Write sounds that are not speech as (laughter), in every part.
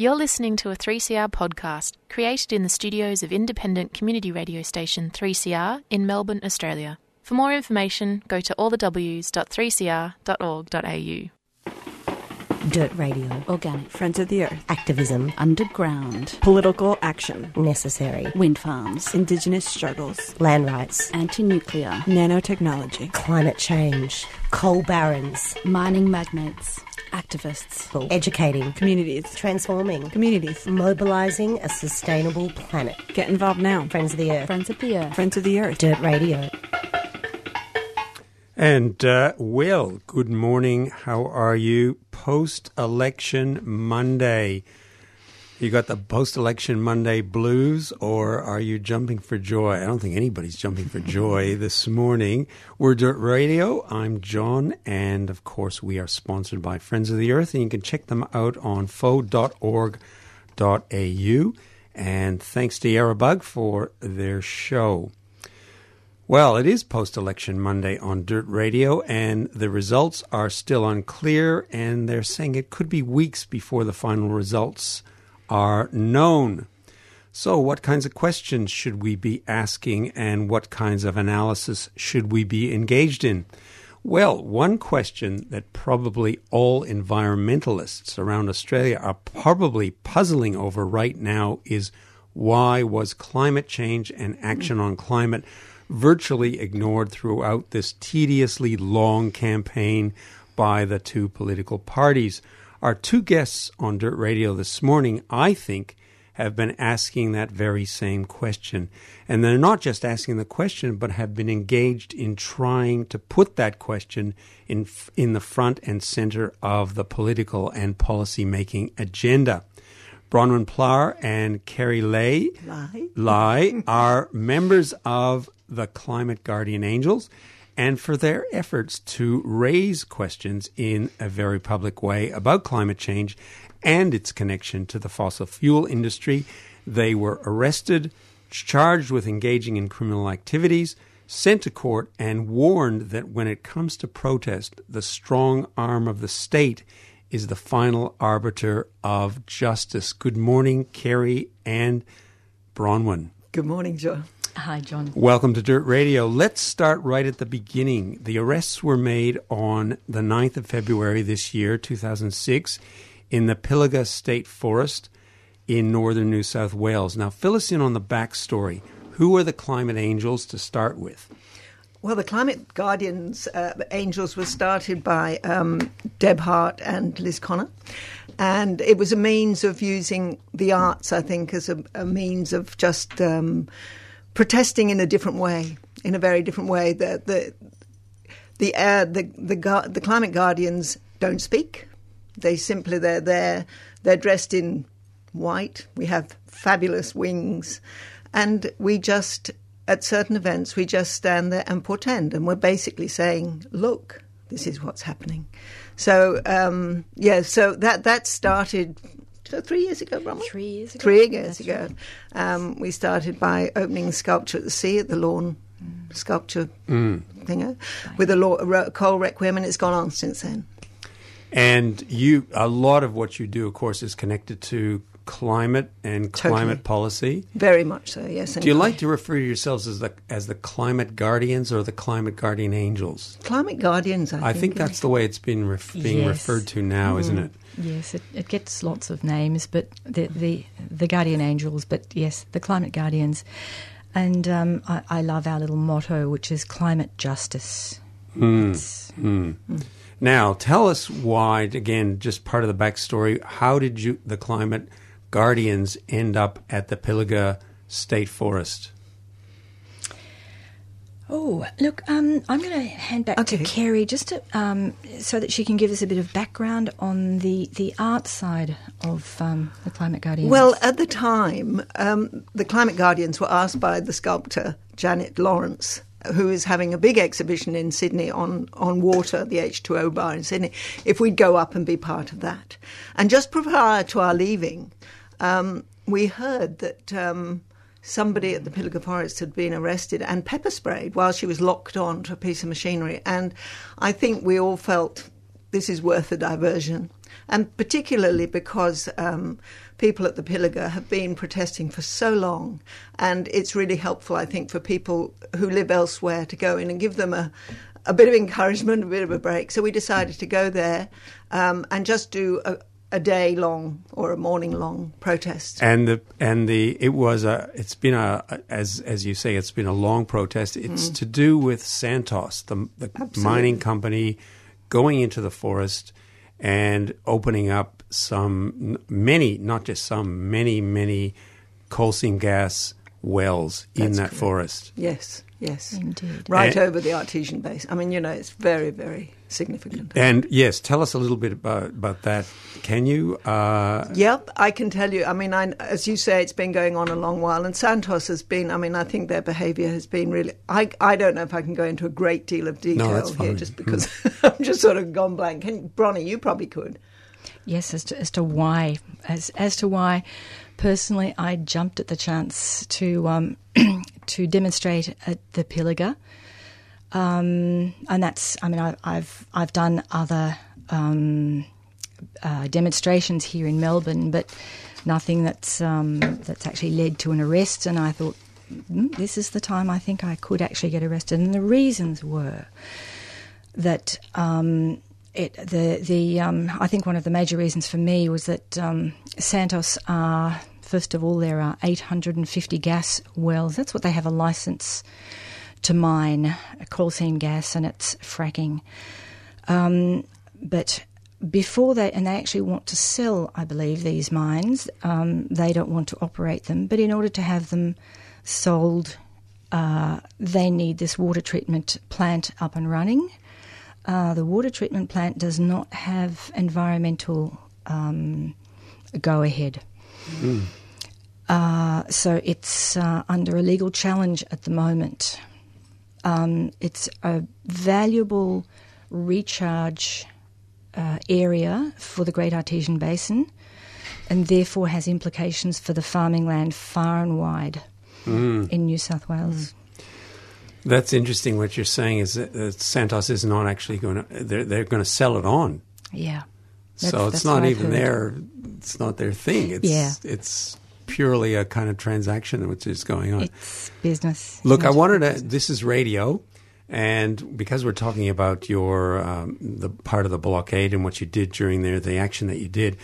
You're listening to a 3CR podcast created in the studios of independent community radio station 3CR in Melbourne, Australia. For more information, go to allthews.3cr.org.au. Dirt Radio. Organic. Friends of the Earth. Activism. Underground. Political action. Necessary. Wind farms. Indigenous struggles. Land rights. Anti nuclear. Nanotechnology. Climate change. Coal barons. Mining magnates. Activists. Educating. Communities. Transforming. Communities. Mobilising a sustainable planet. Get involved now. Friends of the Earth. Friends of the Earth. Friends of the Earth. Dirt Radio. And, uh, Will, good morning. How are you? Post election Monday. You got the post election Monday blues, or are you jumping for joy? I don't think anybody's jumping for joy (laughs) this morning. We're Dirt Radio. I'm John, and of course, we are sponsored by Friends of the Earth, and you can check them out on foe.org.au. And thanks to Yarrabug for their show. Well, it is post election Monday on Dirt Radio, and the results are still unclear, and they're saying it could be weeks before the final results are known. So, what kinds of questions should we be asking, and what kinds of analysis should we be engaged in? Well, one question that probably all environmentalists around Australia are probably puzzling over right now is why was climate change and action on climate virtually ignored throughout this tediously long campaign by the two political parties? Our two guests on Dirt Radio this morning, I think, have been asking that very same question. And they're not just asking the question, but have been engaged in trying to put that question in, in the front and center of the political and policy making agenda. Bronwyn Plower and Kerry Lay, Lie. Are members of the Climate Guardian Angels and for their efforts to raise questions in a very public way about climate change and its connection to the fossil fuel industry. They were arrested, charged with engaging in criminal activities, sent to court, and warned that when it comes to protest, the strong arm of the state is the final arbiter of justice. Good morning, Kerry and Bronwyn. Good morning, Joe. Hi, John. Welcome to Dirt Radio. Let's start right at the beginning. The arrests were made on the 9th of February this year, 2006, in the Pilliga State Forest in northern New South Wales. Now, fill us in on the backstory. Who are the climate angels to start with? Well, the Climate Guardians uh, Angels was started by um, Deb Hart and Liz Connor. And it was a means of using the arts, I think, as a, a means of just um, protesting in a different way, in a very different way. The the the uh, the the, the climate guardians don't speak. They simply they're there. They're dressed in white. We have fabulous wings, and we just at certain events we just stand there and portend, and we're basically saying, "Look, this is what's happening." So um, yeah, so that that started so three years ago, Bronwyn? Three years ago. Three years That's ago. right. Um, we started by opening sculpture at the sea at the Lorne sculpture thinger with a, law, a coal requiem, and it's gone on since then. And you, a lot of what you do, of course, is connected to climate and Totally. climate policy. Very much so, yes. Do you like to refer to yourselves as the as the climate guardians or the climate guardian angels? climate guardians? I, I think that's the way it's been ref- being Yes. referred to now, isn't mm. it? Yes, it, it gets lots of names, but the, the the guardian angels, but yes, the climate guardians, and um, I, I love our little motto, which is climate justice. Hmm. It's- hmm. Hmm. Now, tell us why. Again, just part of the backstory. How did you, the climate guardians, end up at the Pilliga State Forest? Oh, look, um, I'm going to hand back Okay. to Kerry just to, um, so that she can give us a bit of background on the, the art side of um, the Climate Guardians. Well, at the time, um, the Climate Guardians were asked by the sculptor Janet Lawrence, who is having a big exhibition in Sydney on, on water, the H2O bar in Sydney, if we'd go up and be part of that. And just prior to our leaving, um, we heard that um, somebody at the Pilliga Forest had been arrested and pepper sprayed while she was locked on to a piece of machinery. And I think we all felt this is worth a diversion. and particularly because um, people at the Pilliga have been protesting for so long, and it's really helpful, I think, for people who live elsewhere to go in and give them a a bit of encouragement, a bit of a break. So we decided to go there um, and just do a, a day long or a morning long protest. And the and the it was a it's been a as as you say it's been a long protest. It's mm. to do with Santos, the the mining company, going into the forest and opening up some many not just some many many coal seam gas wells in that correct. forest. Yes, yes. Indeed. Right And- over the artesian base. I mean, you know, it's very, very significant. And yes, tell us a little bit about about that. Can you? Uh, Yep, I can tell you. I mean, I, as you say, it's been going on a long while, and Santos has been. I mean, I think their behaviour has been really. I, I don't know if I can go into a great deal of detail that's here, just because (laughs) I'm just sort of gone blank. Can, Bronnie, you probably could. Yes, as to, as to why, as as to why, personally, I jumped at the chance to um, (clears throat) to demonstrate at the Pilliga, um, and that's. I mean, I, I've I've done other um, uh, demonstrations here in Melbourne, but nothing that's um, that's actually led to an arrest. And I thought, "Mm, this is the time I think I could actually get arrested. And the reasons were that um, it, the the um, I think one of the major reasons for me was that um, Santos are first of all there are 850 gas wells. That's what they have a license to mine, coal seam gas, and it's fracking. Um, but before they and they actually want to sell, I believe, these mines. Um, they don't want to operate them, but in order to have them sold, uh, they need this water treatment plant up and running. Uh, the water treatment plant does not have environmental um, go ahead. Uh, so it's uh, under a legal challenge at the moment. Um, it's a valuable recharge uh, area for the Great Artesian Basin and therefore has implications for the farming land far and wide in New South Wales. that's interesting. What you're saying is that uh, Santos is not actually going to. They're they're going to sell it on. Yeah. so it's not even heard. their. It's not their thing. It's Yeah. it's purely a kind of transaction which is going on. It's business. Look, I wanted to. This is radio, and because we're talking about your um, the part of the blockade and what you did during there, the action that you did,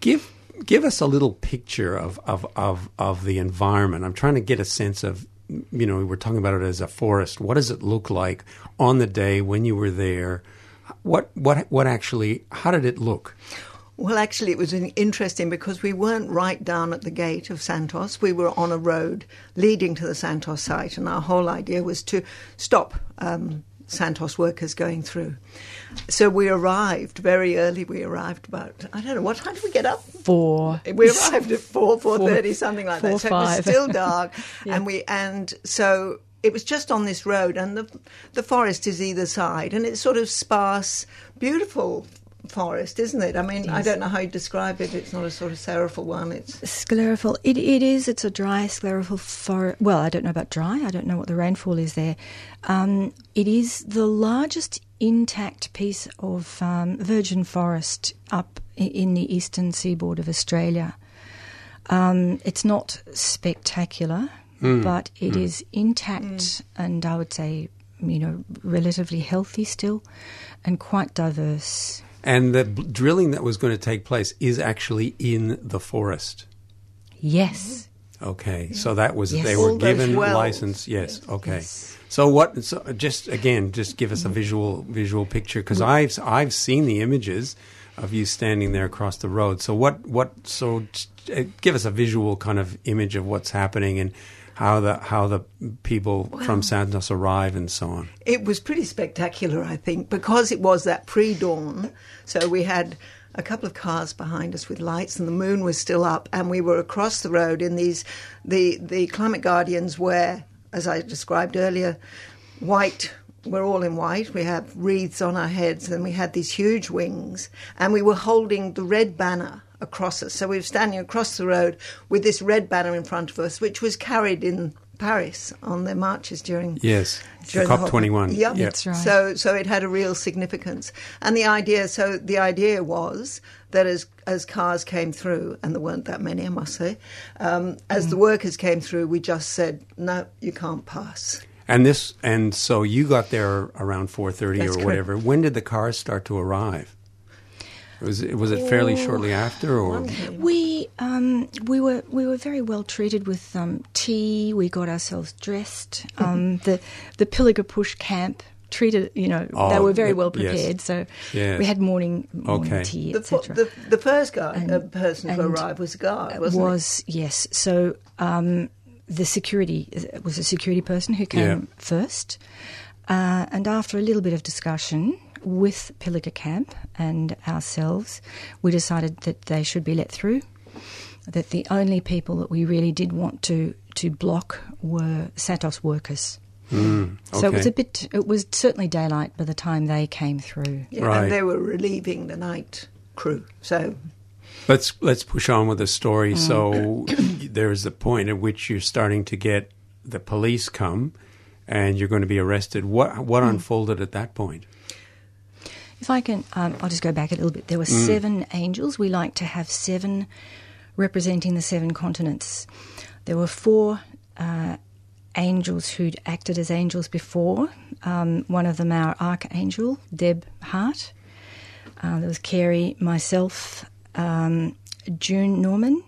give give us a little picture of of of, of the environment. I'm trying to get a sense of. You know, we're talking about it as a forest. What does it look like on the day when you were there? What what what actually? How did it look? Well, actually, it was interesting because we weren't right down at the gate of Santos. We were on a road leading to the Santos site, and our whole idea was to stop um, Santos workers going through. So we arrived very early. We arrived about I don't know what time did we get up? Four. We arrived at four, four thirty, something like four, that. So it was still dark, (laughs) and we and so it was just on this road, and the the forest is either side, and it's sort of sparse, beautiful forest, isn't it? I mean, I don't know how you describe it. It's not a sort of seriful one. It's Sclerophyll. It, it is. It's a dry sclerophyll forest. Well, I don't know about dry. I don't know what the rainfall is there. Um, it is the largest intact piece of um, virgin forest up in the eastern seaboard of Australia. Um, it's not spectacular, but it is intact and I would say, you know, relatively healthy still and quite diverse. And the b- drilling that was going to take place is actually in the forest. Yes. Okay, so that was Yes. they were those given wells. license. Yes. Okay. Yes. So what? So just again, just give us a visual visual picture because I've I've seen the images of you standing there across the road. So what what? So t- uh, give us a visual kind of image of what's happening and how the how the people from Santos arrive and so on. It was pretty spectacular, I think, because it was that pre dawn. So we had a couple of cars behind us with lights, and the moon was still up, and we were across the road in these. The, the climate guardians wear, as I described earlier, white. We're all in white. We have wreaths on our heads, and we had these huge wings, and we were holding the red banner across us. So we were standing across the road with this red banner in front of us, which was carried in Paris on their marches during Yes, during the COP twenty one. Yep. That's right. So, so it had a real significance, and the idea. So the idea was that as as cars came through, and there weren't that many, I must say, um, as the workers came through, we just said, no, you can't pass. And this, and so you got there around four thirty or That's correct. whatever. When did the cars start to arrive? Was it, was it fairly shortly after, or We um, we were we were very well treated with um, tea. We got ourselves dressed. (laughs) Um, the the Pilliga Push camp treated you know they Oh, were very y- well yes. prepared. So Yes. we had morning morning Okay. tea, The, etc. the, the first guy, And- uh, person to and arrive was a guard, wasn't was yes. So um, the security was a security person who came Yeah. first, uh, and after a little bit of discussion with Pilliga Camp and ourselves, we decided that they should be let through. That the only people that we really did want to to block were Santos workers. Mm, So it was a bit. It was certainly daylight by the time they came through. Yeah, Right. and they were relieving the night crew. So Let's let's push on with the story. Mm. So (coughs) there's the point at which you're starting to get the police come, and you're going to be arrested. What Mm. what unfolded at that point? If I can, um, I'll just go back a little bit. There were seven angels. We like to have seven representing the seven continents. There were four uh, angels who'd acted as angels before. Um, one of them, our archangel, Deb Hart. Uh, there was Kerry, myself, um, June Norman,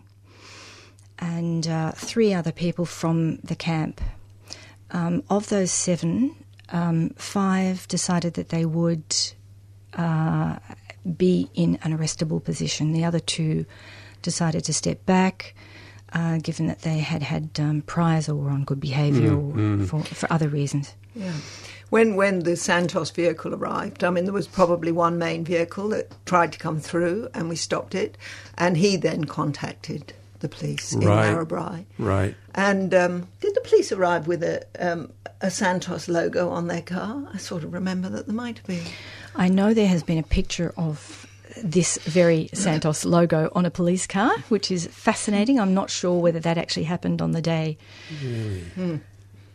and uh, three other people from the camp. Um, of those seven, um, five decided that they would uh, be in an arrestable position. The other two decided to step back, uh, given that they had had um, priors or were on good behaviour or For, for other reasons. Yeah. When when the Santos vehicle arrived, I mean, there was probably one main vehicle that tried to come through, and we stopped it. And he then contacted the police Right. in Narrabri. Right. And um, did the police arrive with a um, a Santos logo on their car? I sort of remember that there might have been. I know there has been a picture of this very Santos (laughs) logo on a police car, which is fascinating. I'm not sure whether that actually happened on the day. Really,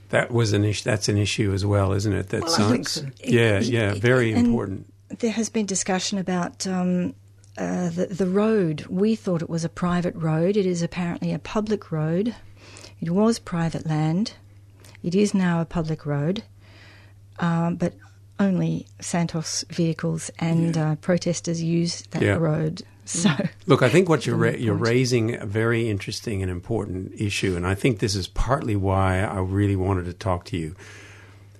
That was an issue. That's an issue as well, isn't it? That Well, I think so. Yeah, yeah, very And important. There has been discussion about um, uh, the, the road. We thought it was a private road. It is apparently a public road. It was private land. It is now a public road, um, but only Santos vehicles and uh, protesters use that Yeah. road. So Look, I think what (laughs) you're ra- you're raising a very interesting and important issue, and I think this is partly why I really wanted to talk to you.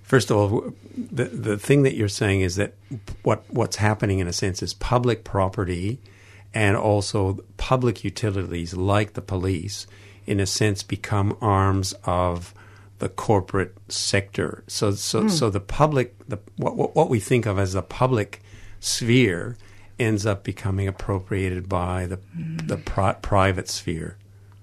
First of all, the the thing that you're saying is that what what's happening in a sense is public property, and also public utilities like the police, in a sense, become arms of the corporate sector. So so hmm. so the public, the what what we think of as the public sphere ends up becoming appropriated by the the hmm. pri- private sphere.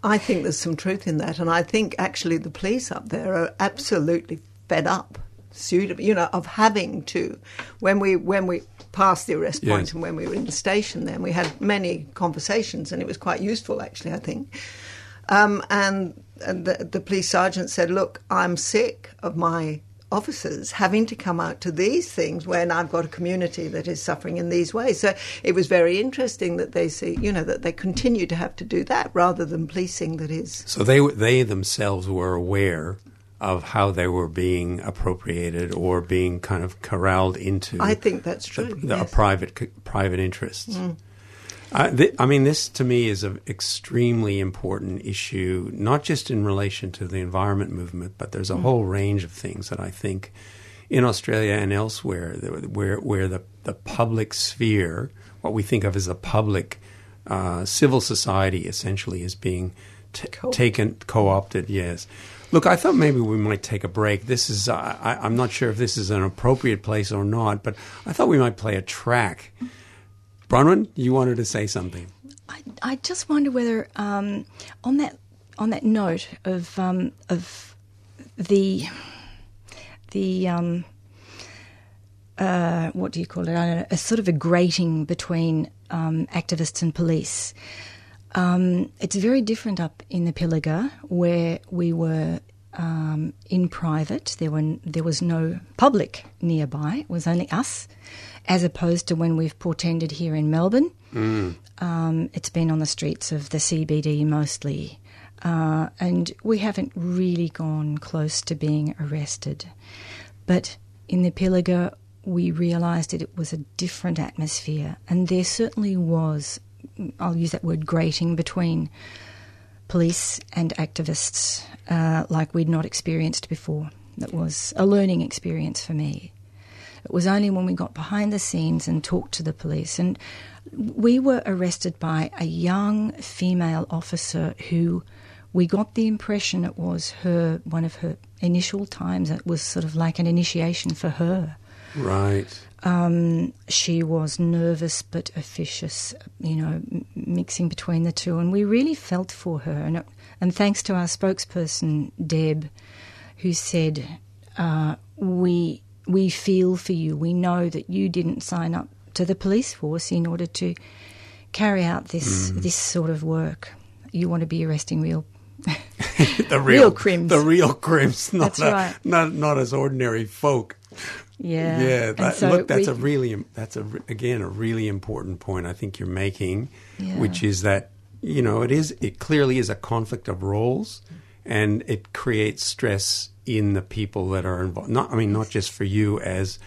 I think there's some truth in that, and I think actually the police up there are absolutely fed up, suitable, you know, of having to. When we when we passed the arrest Yes. point and when we were in the station, then we had many conversations, and it was quite useful actually. I think, um, and, and the, the police sergeant said, "Look, I'm sick of my." Officers having to come out to these things when I've got a community that is suffering in these ways. So it was very interesting that they see, you know, that they continue to have to do that rather than policing that is So they they themselves were aware of how they were being appropriated or being kind of corralled into. I think that's true. the, the yes. private private interests. I, th- I mean, this to me is an extremely important issue, not just in relation to the environment movement, but there's a mm. whole range of things that I think in Australia and elsewhere, where where the the public sphere, what we think of as the public uh, civil society, essentially is being t- Co- taken co-opted. Yes. Look, I thought maybe we might take a break. This is, uh, I, I'm not sure if this is an appropriate place or not, but I thought we might play a track. Bronwyn, you wanted to say something. I, I just wonder whether um, on that on that note of um, of the the um, uh, what do you call it? I don't know, a sort of a grating between um, activists and police. Um, it's very different up in the Pilliga, where we were um, in private. There were there was no public nearby. It was only us, as opposed to when we've portended here in Melbourne. Um, it's been on the streets of the CBD mostly, uh, and we haven't really gone close to being arrested. But in the Pilliga, we realised that it was a different atmosphere, and there certainly was. I'll use that word grating between police and activists uh, like we'd not experienced before. That was a learning experience for me. It was only when we got behind the scenes and talked to the police, and we were arrested by a young female officer who we got the impression it was her one of her initial times. It was sort of like an initiation for her. Right. Um, she was nervous but officious, you know, m- mixing between the two, and we really felt for her. And, it, and thanks to our spokesperson Deb, who said, uh, "We we feel for you. We know that you didn't sign up to the police force in order to carry out this this sort of work. You want to be arresting real." (laughs) the (laughs) Real crims. The real crims, not That's a- right. not not as ordinary folk. Yeah, Yeah, that, so look, that's we- a really that's a again a really important point I think you're making, Yeah. which is that you know it is it clearly is a conflict of roles, and it creates stress in the people that are involved. Not I mean not just for you as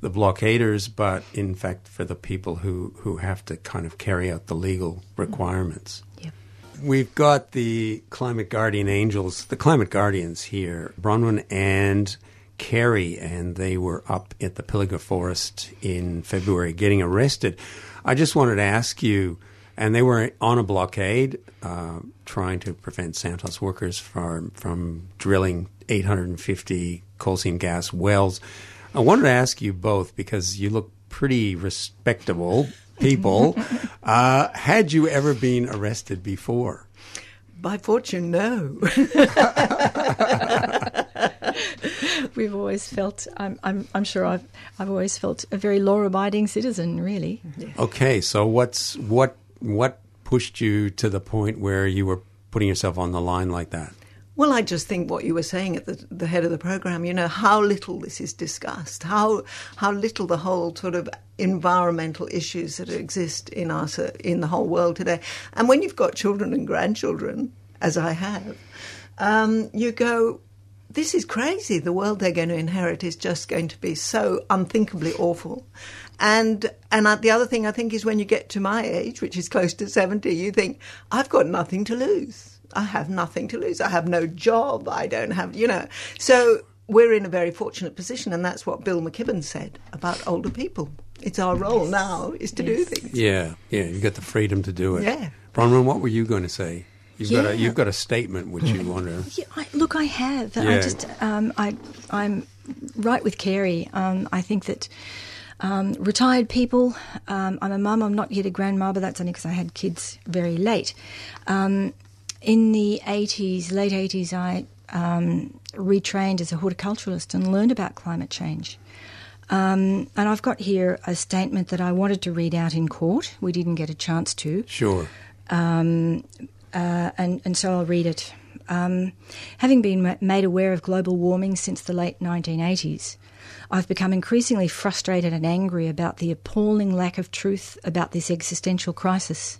the blockaders, but in fact for the people who who have to kind of carry out the legal requirements. Mm-hmm. Yep. We've got the Climate Guardian Angels, the Climate Guardians here, Bronwyn and Kerry, and they were up at the Pilliga Forest in February getting arrested. I just wanted to ask you, and they were on a blockade uh, trying to prevent Santos workers from, from drilling 850 coal seam gas wells. I wanted to ask you both because you look pretty respectable people. (laughs) uh, had you ever been arrested before? By fortune, no. (laughs) (laughs) (laughs) We've always felt. I'm. I'm. I'm sure. I've. I've always felt a very law-abiding citizen. Really. Okay, so what's what what pushed you to the point where you were putting yourself on the line like that? Well, I just think what you were saying at the, the head of the program, you know, how little this is discussed, how how little the whole sort of environmental issues that exist in us uh, in the whole world today. And when you've got children and grandchildren, as I have, um, you go, this is crazy. The world they're going to inherit is just going to be so unthinkably awful. And and the other thing I think is when you get to my age, which is close to seventy, you think I've got nothing to lose. I have nothing to lose. I have no job. I don't have, you know. So we're in a very fortunate position, and that's what Bill McKibben said about older people. It's our role now is to do things. Yeah, yeah, you got the freedom to do it. Yeah. Bronwyn, what were you going to say? You've got Yeah. a you've got a statement which you want to. Yeah, I, look, I have. Yeah. I just, um, I, I'm right with Kerry. Um, I think that um, retired people. Um, I'm a mum. I'm not yet a grandma, but that's only because I had kids very late. Um, in the 80s, late 80s, I um, retrained as a horticulturalist and learned about climate change. Um, and I've got here a statement that I wanted to read out in court. We didn't get a chance to Sure. um, uh, and, and so I'll read it. Um, having been made aware of global warming since the late 1980s, I've become increasingly frustrated and angry about the appalling lack of truth about this existential crisis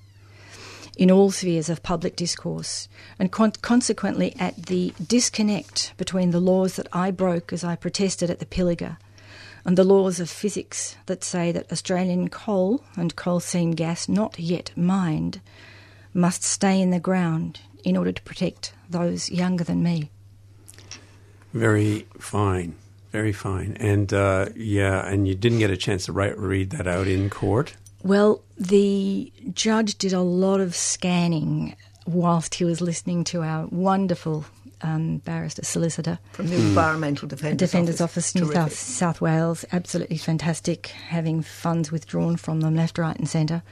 in all spheres of public discourse, and con- consequently at the disconnect between the laws that I broke as I protested at the Pilliga and the laws of physics that say that Australian coal and coal seam gas not yet mined must stay in the ground in order to protect those younger than me. Very fine. Very fine. And uh, yeah, and you didn't get a chance to write, read that out in court. Well, the judge did a lot of scanning whilst he was listening to our wonderful um, barrister solicitor. From the Environmental Defenders, Defenders Office, in Terrific. South, South Wales, absolutely fantastic, having funds withdrawn from them left, right, and centre.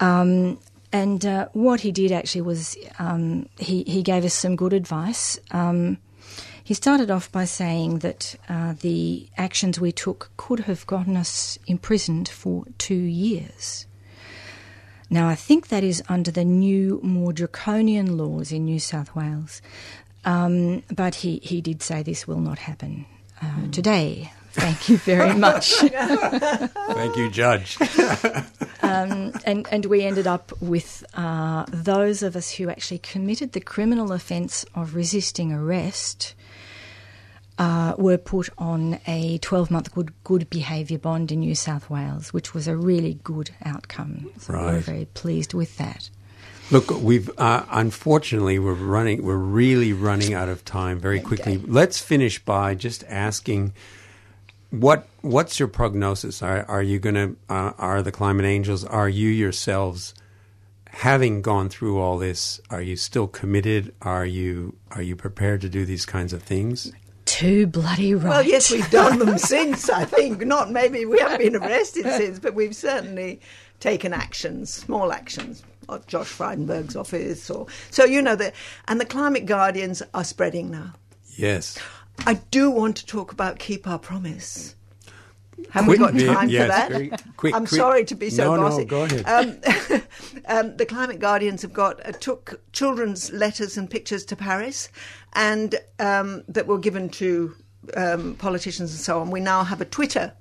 Um, and uh, what he did actually was um, he, he gave us some good advice. Um, he started off by saying that uh, the actions we took could have gotten us imprisoned for two years. Now, I think that is under the new, more draconian laws in New South Wales. Um, but he, he did say this will not happen uh, today. Thank you very much. (laughs) Thank you, Judge. (laughs) um, and, and we ended up with uh, those of us who actually committed the criminal offence of resisting arrest uh, were put on a 12 month good, good behaviour bond in New South Wales, which was a really good outcome. So Right. we're very pleased with that. Look, we've uh, unfortunately we're running. We're really running out of time very quickly. Let's finish by just asking what what's your prognosis? Are are you going to uh, are the climate angels? Are you yourselves having gone through all this? Are you still committed? Are you are you prepared to do these kinds of things? Too bloody right. Well, yes, we've done them (laughs) since, I think. Not maybe we haven't been arrested (laughs) since, but we've certainly taken actions, small actions. At Josh Frydenberg's office, or so you know that, and the climate guardians are spreading now. Yes. I do want to talk about keep our promise. Have Quick, we got yeah, time yes, for that? very quick, I'm quick. sorry to be so No, no, go ahead. Um, (laughs) um, the Climate Guardians have got uh, took children's letters and pictures to Paris, and um, that were given to um, politicians and so on. We now have a Twitter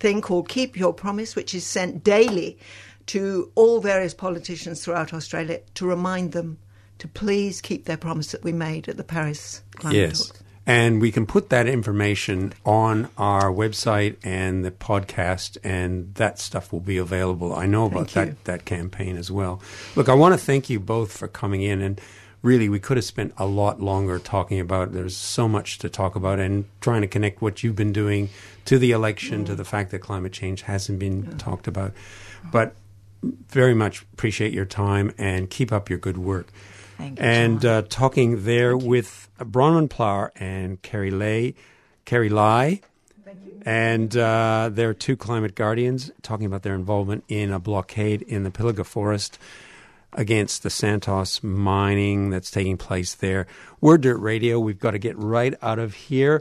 thing called Keep Your Promise, which is sent daily to all various politicians throughout Australia to remind them to please keep their promise that we made at the Paris climate Yes. talks. And we can put that information on our website and the podcast, and that stuff will be available. I know about that, that campaign as well. Look, I want to thank you both for coming in. And really, we could have spent a lot longer talking about There's so much to talk about and trying to connect what you've been doing to the election, to mm. the fact that climate change hasn't been talked about. But very much appreciate your time and keep up your good work. Thank you, And uh, talking there with Bronwyn Plower and Kerry Lay, Kerry Lai, and uh, their two climate guardians talking about their involvement in a blockade in the Pilliga Forest against the Santos mining that's taking place there. We're Dirt Radio. We've got to get right out of here.